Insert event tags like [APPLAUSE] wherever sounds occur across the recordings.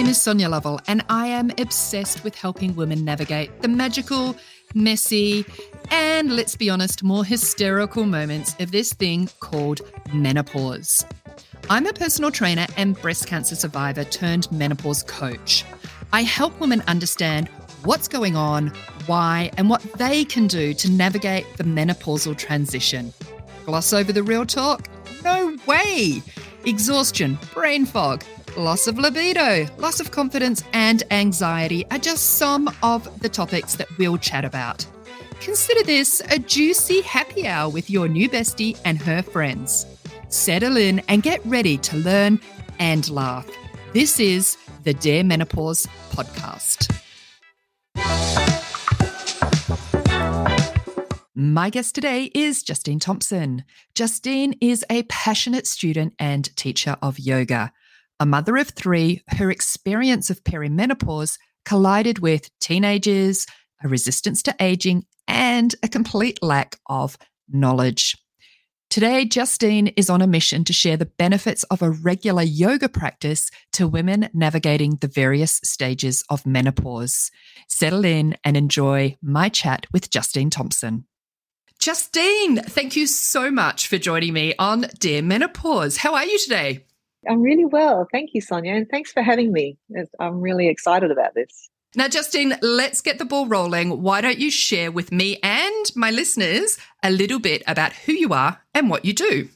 name is Sonya Lovell, and I am obsessed with helping women navigate the magical, messy, and let's be honest, more hysterical moments of this thing called menopause. I'm a personal trainer and breast cancer survivor turned menopause coach. I help women understand what's going on, why, and what they can do to navigate the menopausal transition. Gloss over the real talk? No way! Exhaustion, brain fog, loss of libido, loss of confidence, and anxiety are just some of the topics that we'll chat about. Consider this a juicy happy hour with your new bestie and her friends. Settle in and get ready to learn and laugh. This is the Dear Menopause podcast. My guest today is Justine Thompson. Justine is a passionate student and teacher of yoga. A mother of three, her experience of perimenopause collided with teenagers, a resistance to aging, and a complete lack of knowledge. Today, Justine is on a mission to share the benefits of a regular yoga practice to women navigating the various stages of menopause. Settle in and enjoy my chat with Justine Thompson. Justine, thank you so much for joining me on Dear Menopause. How are you today? I'm really well. Thank you, Sonya. And thanks for having me. I'm really excited about this. Now, Justine, let's get the ball rolling. Why don't you share with me and my listeners a little bit about who you are and what you do?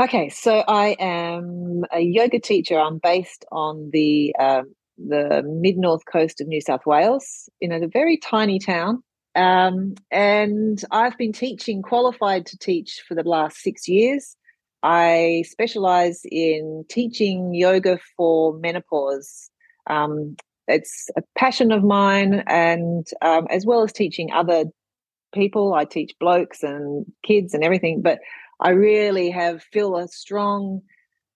Okay, so I am a yoga teacher. I'm based on the um, the mid north coast of New South Wales in a very tiny town, um, and I've been teaching, qualified to teach for the last six years. I specialize in teaching yoga for menopause. Um, it's a passion of mine, and um, as well as teaching other people, I teach blokes and kids and everything. But I really have feel a strong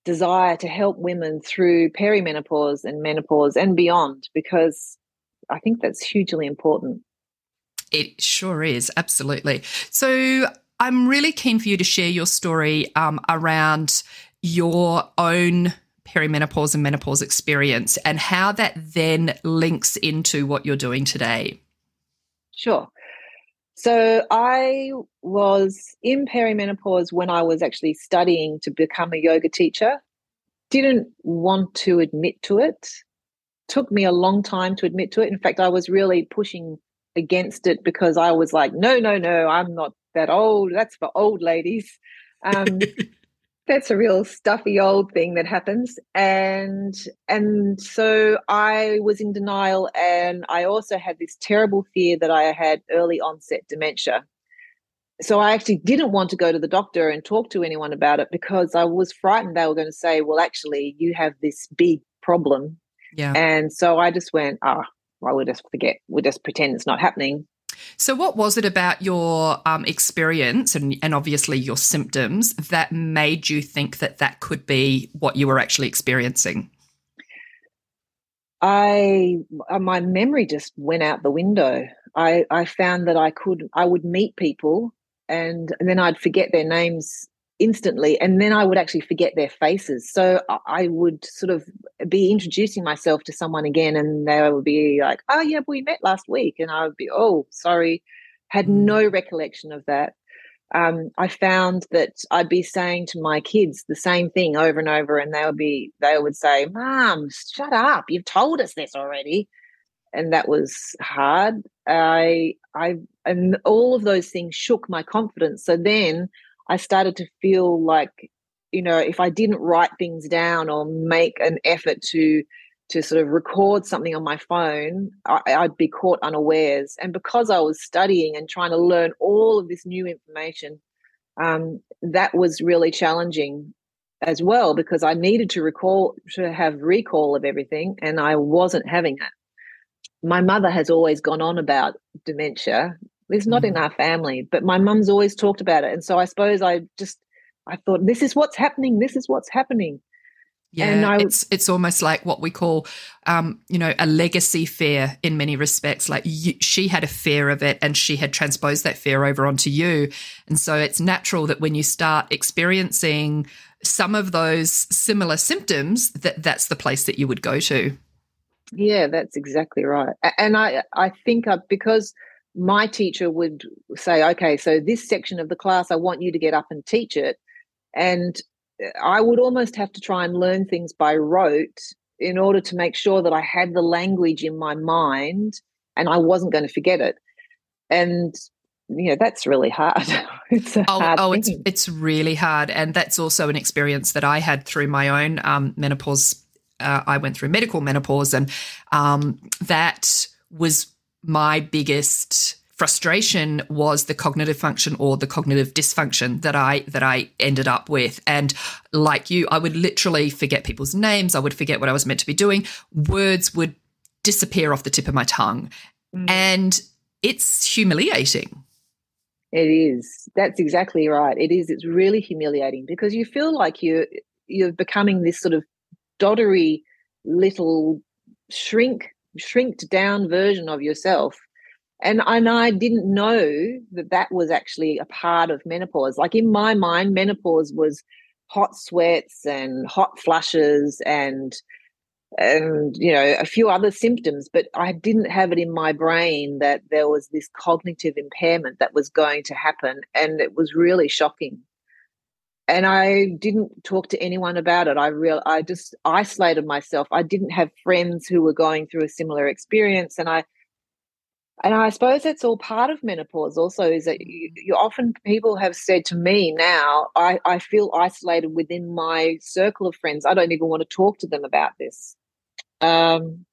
desire to help women through perimenopause and menopause and beyond because I think that's hugely important. It sure is, absolutely. So I'm really keen for you to share your story um, around your own perimenopause and menopause experience and how that then links into what you're doing today. Sure. So I was in perimenopause when I was actually studying to become a yoga teacher. Didn't want to admit to it. Took me a long time to admit to it. In fact, I was really pushing against it because I was like, no, no, no, I'm not that old. That's for old ladies. Um, [LAUGHS] that's a real stuffy old thing that happens. And and so i was in denial and i also had this terrible fear that i had early onset dementia. So i actually didn't want to go to the doctor and talk to anyone about it because i was frightened they were going to say well actually you have this big problem. Yeah. And so i just went ah oh, well we'll just forget. We'll just pretend it's not happening so, what was it about your um, experience and, and obviously your symptoms that made you think that that could be what you were actually experiencing? I uh, my memory just went out the window. I I found that I could I would meet people and, and then I'd forget their names instantly and then i would actually forget their faces. So i would sort of be introducing myself to someone again and they would be like oh yeah we met last week and i would be oh sorry. Had mm. no recollection of that. Um, i found that i'd be saying to my kids the same thing over and over and they would be they would say mom shut up. You've told us this already. And that was hard. I i and all of those things shook my confidence. So then I started to feel like, you know, if I didn't write things down or make an effort to to sort of record something on my phone, I, would be caught unawares. And because I was studying and trying to learn all of this new information, um, that was really challenging as well because I needed to recall to have recall of everything, and I wasn't having it. My mother has always gone on about dementia it's not mm-hmm. in our family, but my mum's always talked about it. And so I suppose I just I thought this is what's happening. This is what's happening. Yeah, and I, it's it's almost like what we call, um, you know, a legacy fear in many respects. Like you, she had a fear of it, and she had transposed that fear over onto you, and so it's natural that when you start experiencing some of those similar symptoms, that that's the place that you would go to. Yeah, that's exactly right. And I I think uh, because my teacher would say, okay, so this section of the class, I want you to get up and teach it, and I would almost have to try and learn things by rote in order to make sure that I had the language in my mind and I wasn't going to forget it. And you know that's really hard. [LAUGHS] it's oh, hard oh, it's it's really hard, and that's also an experience that I had through my own um, menopause. Uh, I went through medical menopause, and um, that was my biggest frustration was the cognitive function or the cognitive dysfunction that I that I ended up with. And like you, I would literally forget people's names. I would forget what I was meant to be doing. Words would disappear off the tip of my tongue. Mm. And it's humiliating. It is. That's exactly right. It is. It's really humiliating because you feel like you you're becoming this sort of doddery little shrink shrinked down version of yourself. And and I didn't know that that was actually a part of menopause. Like in my mind, menopause was hot sweats and hot flushes and and you know a few other symptoms but i didn't have it in my brain that there was this cognitive impairment that was going to happen. And it was really shocking and i didn't talk to anyone about it i real i just isolated myself i didn't have friends who were going through a similar experience and i and I suppose that's all part of menopause also is that you, you, often people have said to me now, I, I feel isolated within my circle of friends. I don't even want to talk to them about this. Um,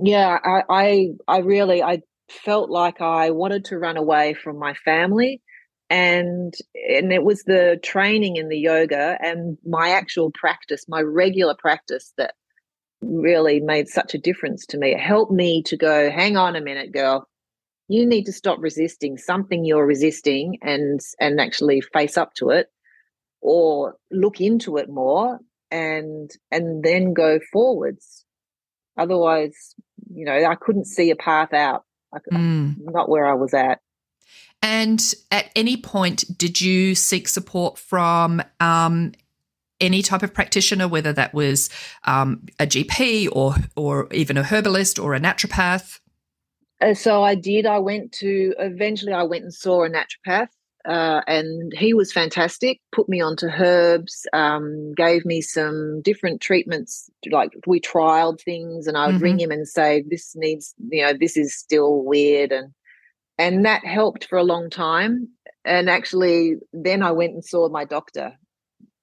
yeah, I, I, I really, I felt like I wanted to run away from my family and and it was the training in the yoga and my actual practice my regular practice that really made such a difference to me. It helped me to go, hang on a minute, girl. You need to stop resisting something you're resisting and and actually face up to it or look into it more and and then go forwards. Otherwise, you know, I couldn't see a path out. I, mm. Not where I was at. And at any point, did you seek support from um, any type of practitioner, whether that was um, a GP or or even a herbalist or a naturopath? Uh, so I did. I went to eventually. I went and saw a naturopath, uh, and he was fantastic. Put me onto herbs, um, gave me some different treatments. Like we trialed things, and I would mm-hmm. ring him and say, "This needs, you know, this is still weird," and and that helped for a long time. And actually, then I went and saw my doctor,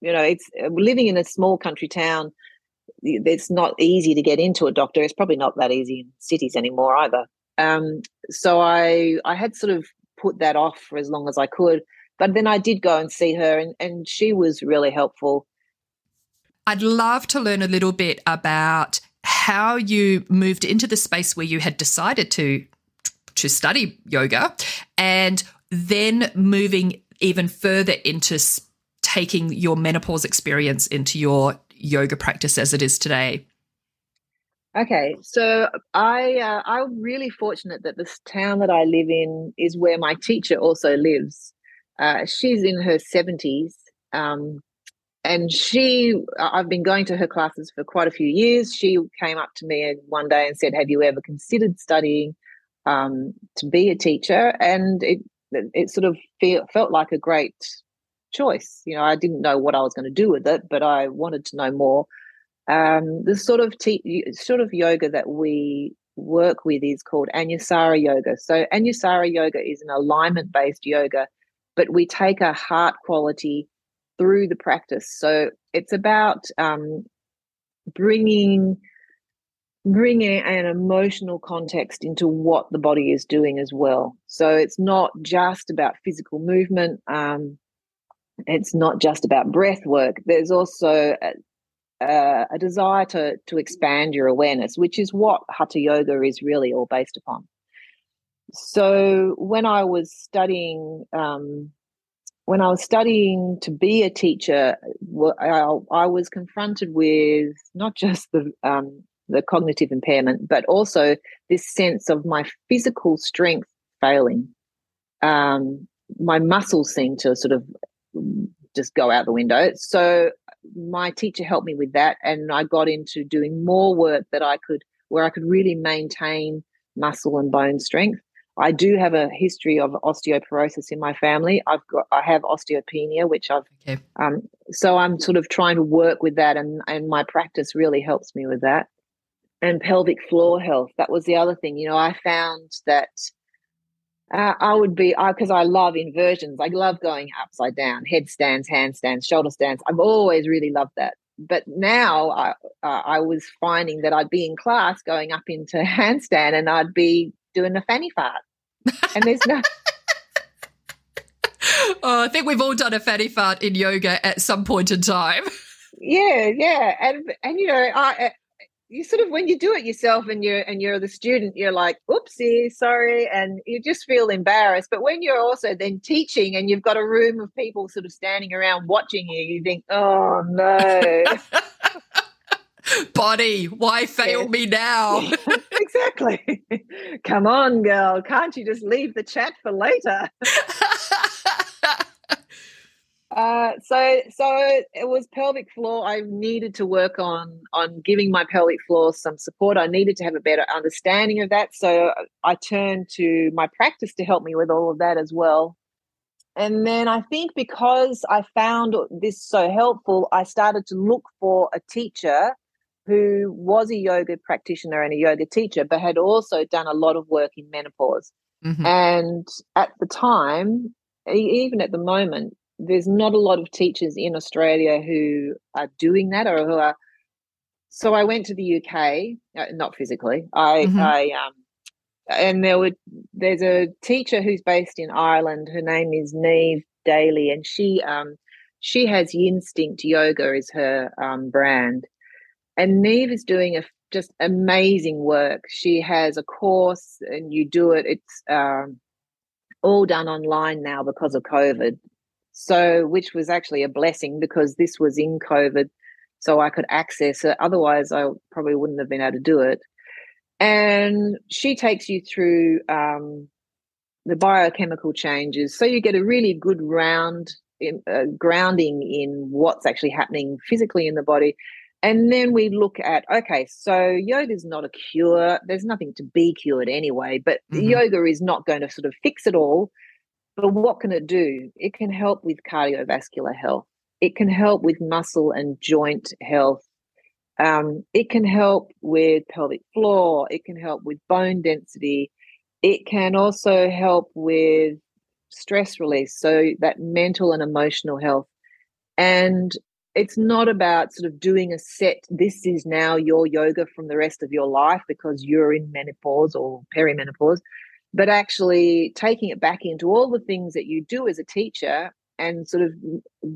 you know, it's uh, living in a small country town. It's not easy to get into a doctor. It's probably not that easy in cities anymore either. Um, so I I had sort of put that off for as long as I could. But then I did go and see her, and, and she was really helpful. I'd love to learn a little bit about how you moved into the space where you had decided to to study yoga and then moving even further into taking your menopause experience into your yoga practice as it is today? Okay, so I uh, I'm really fortunate that this town that I live in is where my teacher also lives. Uh, she's in her seventies, um, and she I've been going to her classes for quite a few years. She came up to me one day and said, "Have you ever considered studying um, to be a teacher?" And it it sort of feel, felt like a great choice. You know, I didn't know what I was going to do with it, but I wanted to know more. Um, the sort of te- sort of yoga that we work with is called Anusara yoga. So Anusara yoga is an alignment based yoga, but we take a heart quality through the practice. So it's about um, bringing bringing an emotional context into what the body is doing as well. So it's not just about physical movement. Um, it's not just about breath work. There's also a, a, a desire to to expand your awareness, which is what Hatha Yoga is really all based upon. So when I was studying um, when I was studying to be a teacher, I, I was confronted with not just the um, the cognitive impairment, but also this sense of my physical strength failing. Um, my muscles seem to sort of just go out the window. So my teacher helped me with that, and I got into doing more work that I could, where I could really maintain muscle and bone strength. I do have a history of osteoporosis in my family. I've got I have osteopenia, which I've okay. um, so I'm sort of trying to work with that, and and my practice really helps me with that. And pelvic floor health. That was the other thing. You know, I found that uh, I would be because I, I love inversions. I love going upside down, headstands, handstands, shoulder stands. I've always really loved that. But now I uh, I was finding that I'd be in class going up into handstand, and I'd be doing a fanny fart. And there's no. [LAUGHS] oh, I think we've all done a fanny fart in yoga at some point in time. Yeah, yeah, and and you know, I you sort of when you do it yourself and you're and you're the student, you're like, oopsie, sorry, and you just feel embarrassed. But when you're also then teaching and you've got a room of people sort of standing around watching you, you think, oh no. [LAUGHS] Body, why fail yeah. me now? [LAUGHS] exactly. [LAUGHS] Come on, girl. Can't you just leave the chat for later? Uh, so so it was pelvic floor. I needed to work on on giving my pelvic floor some support. I needed to have a better understanding of that. So I turned to my practice to help me with all of that as well. And then I think because I found this so helpful, I started to look for a teacher who was a yoga practitioner and a yoga teacher, but had also done a lot of work in menopause. Mm-hmm. And at the time, even at the moment, there's not a lot of teachers in Australia who are doing that or who are. So I went to the UK, uh, not physically. I, mm-hmm. I, um, and there were there's a teacher who's based in Ireland. Her name is Niamh Daly, and she, um, she has Instinct Yoga is her um, brand, and Niamh is doing a just amazing work. She has a course, and you do it. It's um, all done online now because of COVID. So, which was actually a blessing because this was in COVID, so I could access it. Otherwise, I probably wouldn't have been able to do it. And she takes you through um, the biochemical changes, so you get a really good round in, uh, grounding in what's actually happening physically in the body and then we look at okay, so yoga is not a cure. There's nothing to be cured anyway, but mm-hmm. yoga is not going to sort of fix it all. But what can it do? It can help with cardiovascular health. It can help with muscle and joint health. Um, it can help with pelvic floor. It can help with bone density. It can also help with stress release, so that mental and emotional health. And it's not about sort of doing a set this is now your yoga from the rest of your life because you're in menopause or perimenopause but actually taking it back into all the things that you do as a teacher and sort of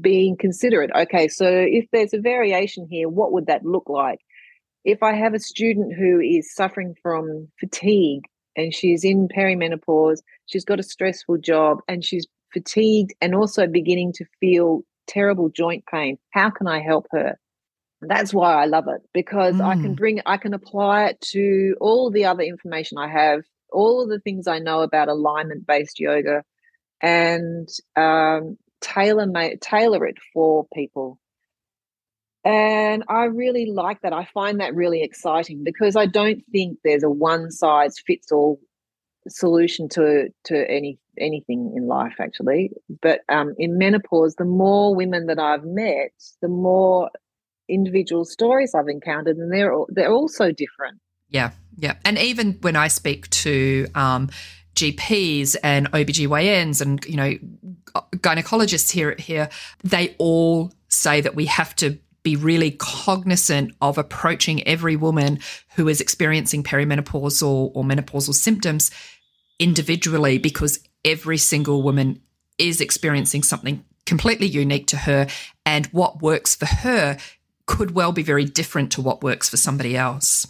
being considerate okay so if there's a variation here what would that look like if i have a student who is suffering from fatigue and she's in perimenopause she's got a stressful job and she's fatigued and also beginning to feel terrible joint pain. How can I help her? That's why I love it because mm. I can mm. bring, I can apply it to all the other information I have, all of the things I know about alignment based yoga, and um, tailor tailor it for people. And I really like that. I find that really exciting because I don't think there's a one size fits all solution to to any anything in life actually but um, in menopause the more women that i've met the more individual stories i've encountered and they're they're all so different yeah yeah. And even when i speak to um, GPs and OBGYNs and you know gynecologists here here they all say that we have to be really cognizant of approaching every woman who is experiencing perimenopausal or menopausal symptoms individually because every single woman is experiencing something completely unique to her and what works for her could well be very different to what works for somebody else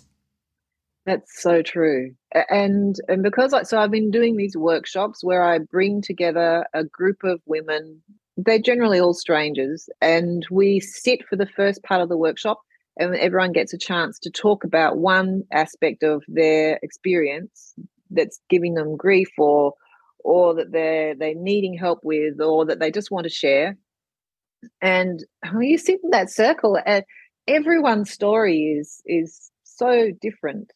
that's so true. And and because I, so i've been doing these workshops where i bring together a group of women they're generally all strangers, and we sit for the first part of the workshop, and everyone gets a chance to talk about one aspect of their experience that's giving them grief or or that they're they're needing help with or that they just want to share. And when you sit in that circle and everyone's story is is so different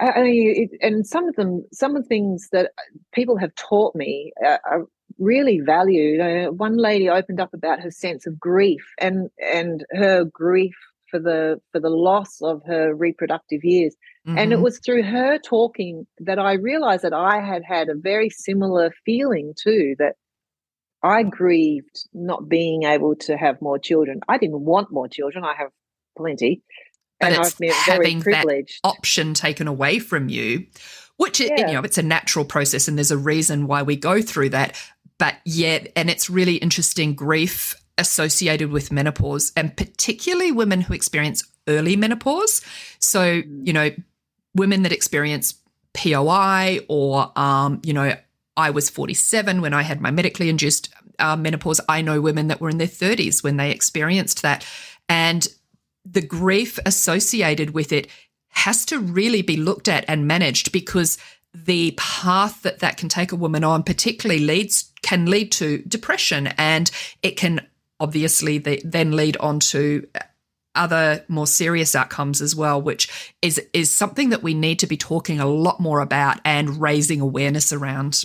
I mean, it, and some of them, some of the things that people have taught me uh, are really valued. Uh, one lady opened up about her sense of grief and and her grief for the for the loss of her reproductive years, mm-hmm. and it mm-hmm. was through her talking that I realized that I had had a very similar feeling too. That I grieved not being able to have more children. I didn't want more children. I have plenty but it's having that option taken away from you, which yeah. you know it's a natural process, and there's a reason why we go through that. But yet, and it's really interesting grief associated with menopause, and particularly women who experience early menopause. So mm. you know, women that experience POI or um, you know, I was 47 when I had my medically induced uh, menopause. I know women that were in their 30s when they experienced that. And the grief associated with it has to really be looked at and managed because the path that that can take a woman on particularly leads can lead to depression and it can obviously then lead on to other more serious outcomes as well which is is something that we need to be talking a lot more about and raising awareness around.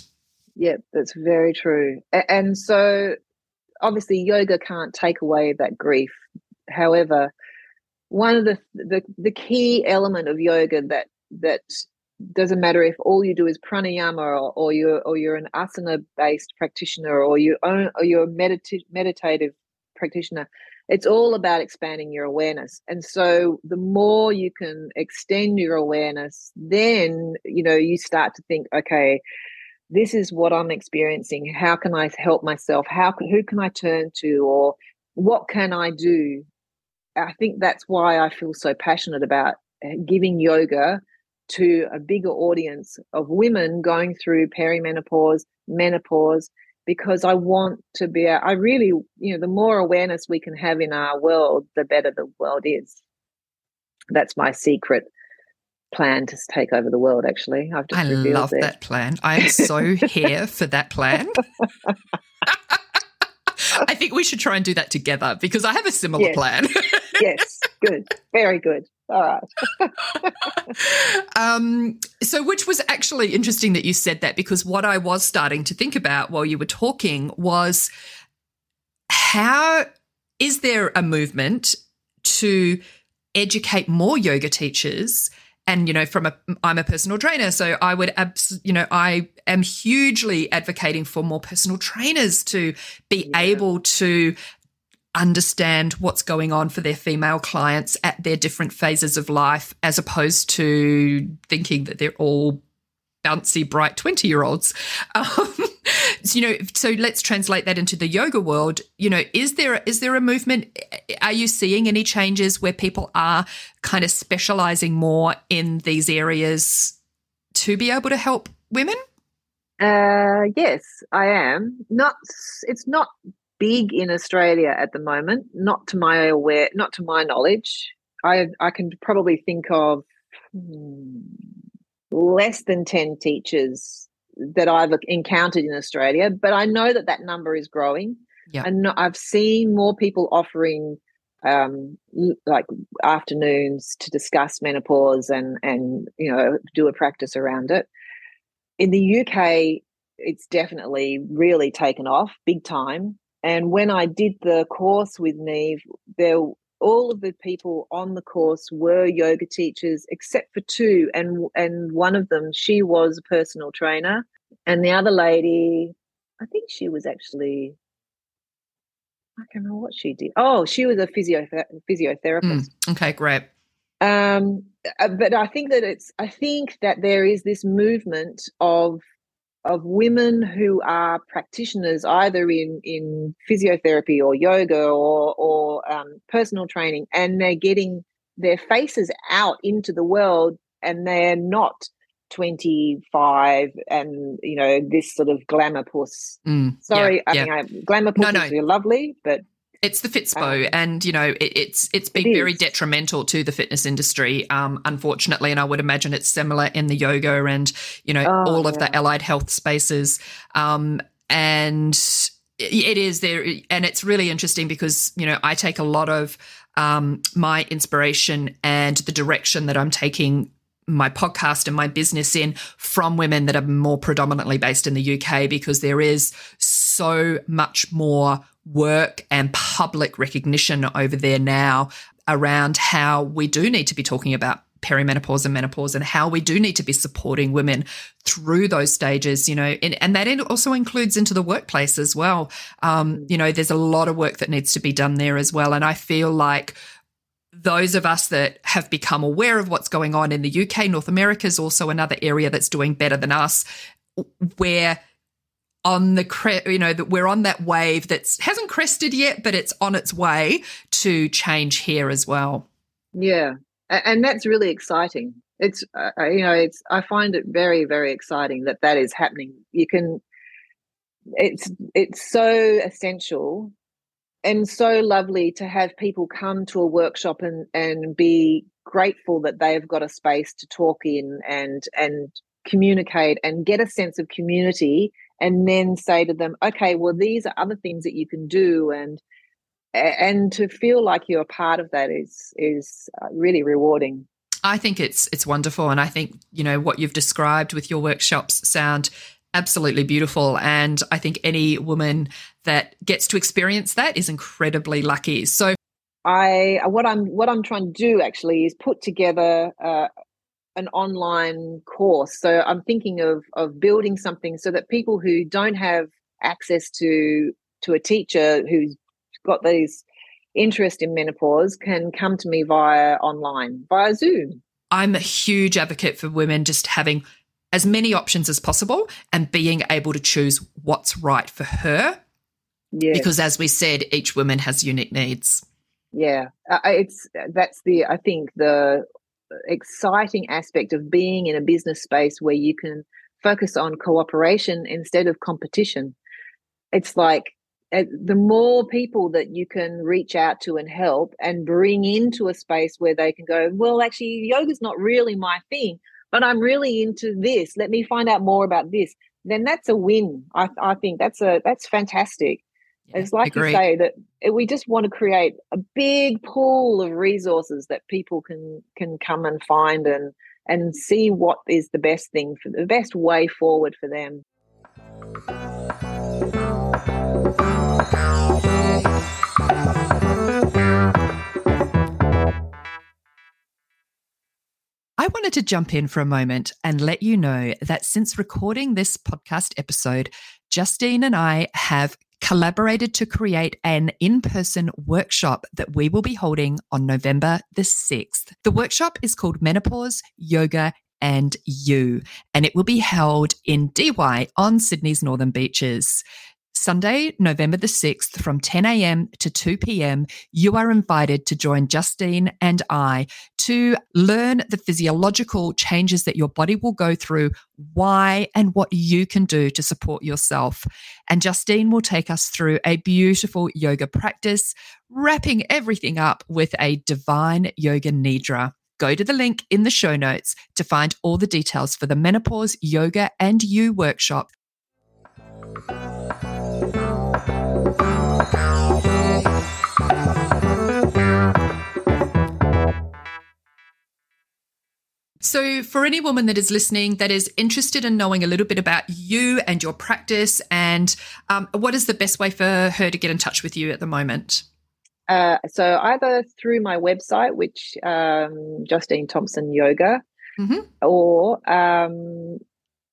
Yeah that's very true. And so obviously yoga can't take away that grief. However one of the, the the key element of yoga that that doesn't matter if all you do is pranayama or, or you're or you're an asana based practitioner or you own or you're a medita- meditative practitioner it's all about expanding your awareness. And so the more you can extend your awareness then you know you start to think okay this is what i'm experiencing. How can i help myself? How who can i turn to? Or what can i do I think that's why I feel so passionate about uh, giving yoga to a bigger audience of women going through perimenopause, menopause, because I want to be, I really, you know, the more awareness we can have in our world, the better the world is. That's my secret plan to take over the world, actually. I've just I love it. that plan. I am so here for that plan. [LAUGHS] I think we should try and do that together because I have a similar yes. plan. [LAUGHS] yes, good. Very good. All right. um, so, which was actually interesting that you said that because what I was starting to think about while you were talking was how is there a movement to educate more yoga teachers and you know from a i'm a personal trainer so i would abs- you know i am hugely advocating for more personal trainers to be yeah. able to understand what's going on for their female clients at their different phases of life as opposed to thinking that they're all bouncy bright 20 year olds um, [LAUGHS] you know so let's translate that into the yoga world. You know is there is there a movement are you seeing any changes where people are kind of specializing more in these areas to be able to help women? Uh yes i am. Not it's not big in australia at the moment not to my aware not to my knowledge. I i can probably think of hmm, less than 10 teachers that I've encountered in Australia, but I know that that number is growing. Yeah. And I've seen more people offering um, like afternoons to discuss menopause and and you know do a practice around it. In the UK, it's definitely really taken off big time. And when I did the course with Niamh, there all of the people on the course were yoga teachers except for two and and one of them she was a personal trainer. And the other lady i think she was actually i don't know what she did. Oh she was a physio physiotherapist. Mm, okay great. Um uh, but i think that it's i think that there is this movement of of women who are practitioners either in in physiotherapy or yoga or or um, personal training, and they're getting their faces out into the world, and they're not 25 and you know this sort of glamour puss Mm, sorry yeah, i yeah. mean I, glamour puss No, no. is really lovely but It's the Fitspo, Um, and you know it, it's it's been it very detrimental to the fitness industry, um, unfortunately. And I would imagine it's similar in the yoga and you know Oh, all of yeah. the allied health spaces. Um, and it is there, and it's really interesting because you know I take a lot of um, my inspiration and the direction that I'm taking my podcast and my business in from women that are more predominantly based in the UK because there is so much more work and public recognition over there now around how we do need to be talking about perimenopause and menopause and how we do need to be supporting women through those stages you know and, and that also includes into the workplace as well. Um, you know there's a lot of work that needs to be done there as well. And i feel like those of us that have become aware of what's going on in the UK, North America is also another area that's doing better than us, where on the cre- you know that we're on that wave that's hasn't crested yet, but it's on its way to change here as well. yeah. And that's really exciting. It's uh, uh, you know it's i find it very very exciting that that is happening. You can it's it's so essential and so lovely to have people come to a workshop and and be grateful that they've got a space to talk in and and communicate and get a sense of community and then say to them okay well these are other things that you can do and and to feel like you're a part of that is is uh, really rewarding I think it's it's wonderful, and I think you know what you've described with your workshops sound absolutely beautiful. And I think any woman that gets to experience that is incredibly lucky. So I what I'm what I'm trying to do actually is put together uh, an online course. So I'm thinking of of building something so that people who don't have access to to a teacher who's got these interest in menopause can come to me via online via Zoom. I'm a huge advocate for women just having as many options as possible and being able to choose what's right for her. Yeah, Because as we said, each woman has unique needs. yeah, uh, it's that's the I think the exciting aspect of being in a business space where you can focus on cooperation instead of competition. It's like uh, the more people that you can reach out to and help and bring into a space where they can go, well, actually, yoga's not really my thing, but I'm really into this. Let me find out more about this. Then that's a win. I, I think that's a that's fantastic. Yeah, It's like agree. you say that uh, we just want to create a big pool of resources that people can can come and find and and see what is the best thing for the best way forward for them. I wanted to jump in for a moment and let you know that since recording this podcast episode, Justine and I have collaborated to create an in person workshop that we will be holding on November the 6th. The workshop is called Menopause, Yoga, and You, and it will be held in Dee Why on Sydney's Northern Beaches. Sunday, November the 6th, from 10 a.m. to 2 p.m., you are invited to join Justine and I to learn the physiological changes that your body will go through, why, and what you can do to support yourself. And Justine will take us through a beautiful yoga practice, wrapping everything up with a divine yoga nidra. Go to the link in the show notes to find all the details for the Menopause Yoga and You workshop So, for any woman that is listening that is interested in knowing a little bit about you and your practice, and um, what is the best way for her to get in touch with you at the moment? Uh, so either through my website, which um, Justine Thompson Yoga, Mhm. or um,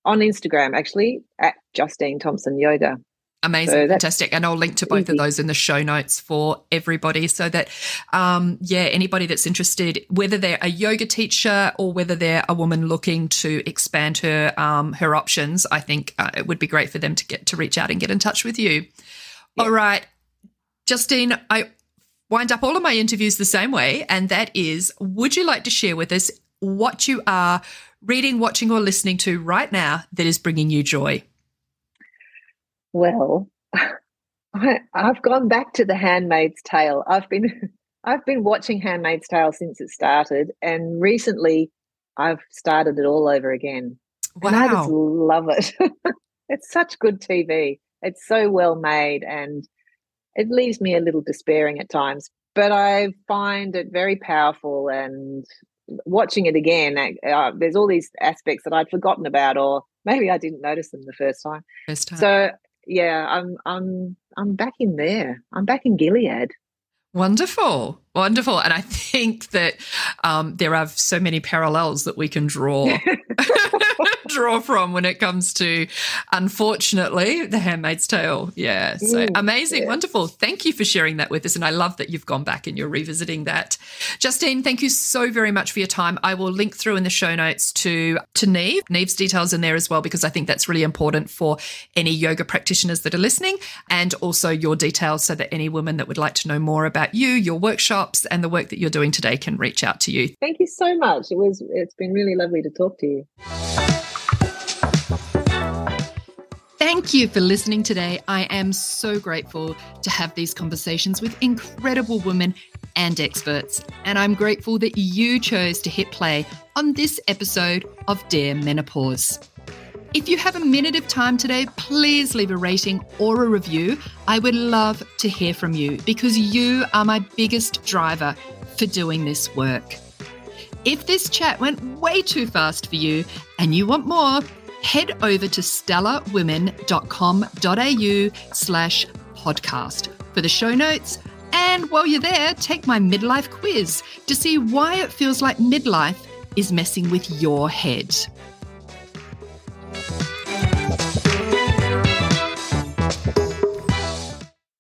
on Instagram actually at Justine Thompson Yoga. Amazing, So fantastic. And I'll link to both of those in the show notes for everybody so that, um, yeah, anybody that's interested, whether they're a yoga teacher or whether they're a woman looking to expand her um, her options, I think uh, it would be great for them to get to reach out and get in touch with you. All right, Justine, I wind up all of my interviews the same way, and that is would you like to share with us what you are reading, watching, or listening to right now that is bringing you joy? Well, [LAUGHS] I, have gone back to The Handmaid's Tale. I've been [LAUGHS] I've been watching Handmaid's Tale since it started, and recently I've started it all over again. Wow. And I just love it. [LAUGHS] it's such good TV. It's so well made and it leaves me a little despairing at times, but I find it very powerful and watching it again, uh, there's all these aspects that I'd forgotten about, or maybe I didn't notice them the first time. First time. So yeah, I'm I'm I'm back in there. I'm back in Gilead. Wonderful, wonderful, and I [LAUGHS] think that um, there are so many parallels that we can draw [LAUGHS] [LAUGHS] draw from when it comes to, unfortunately, The Handmaid's Tale. Yeah. So mm, amazing. Yeah. Wonderful. Thank you for sharing that with us. And I love that you've gone back and you're revisiting that. Justine, thank you so very much for your time. I will link through in the show notes to, to Niamh. Niamh's details in there as well, because I think that's really important for any yoga practitioners that are listening and also your details so that any woman that would like to know more about you, your workshops, and the work that you're doing today can reach out to you. Thank you so much. It was, it's been really lovely to talk to you. Thank you for listening today. I am so grateful to have these conversations with incredible women and experts. And I'm grateful that you chose to hit play on this episode of Dear Menopause. If you have a minute of time today, please leave a rating or a review. I would love to hear from you because you are my biggest driver for doing this work. If this chat went way too fast for you and you want more, head over to stellarwomen.com.au slash podcast for the show notes. And while you're there, take my midlife quiz to see why it feels like midlife is messing with your head.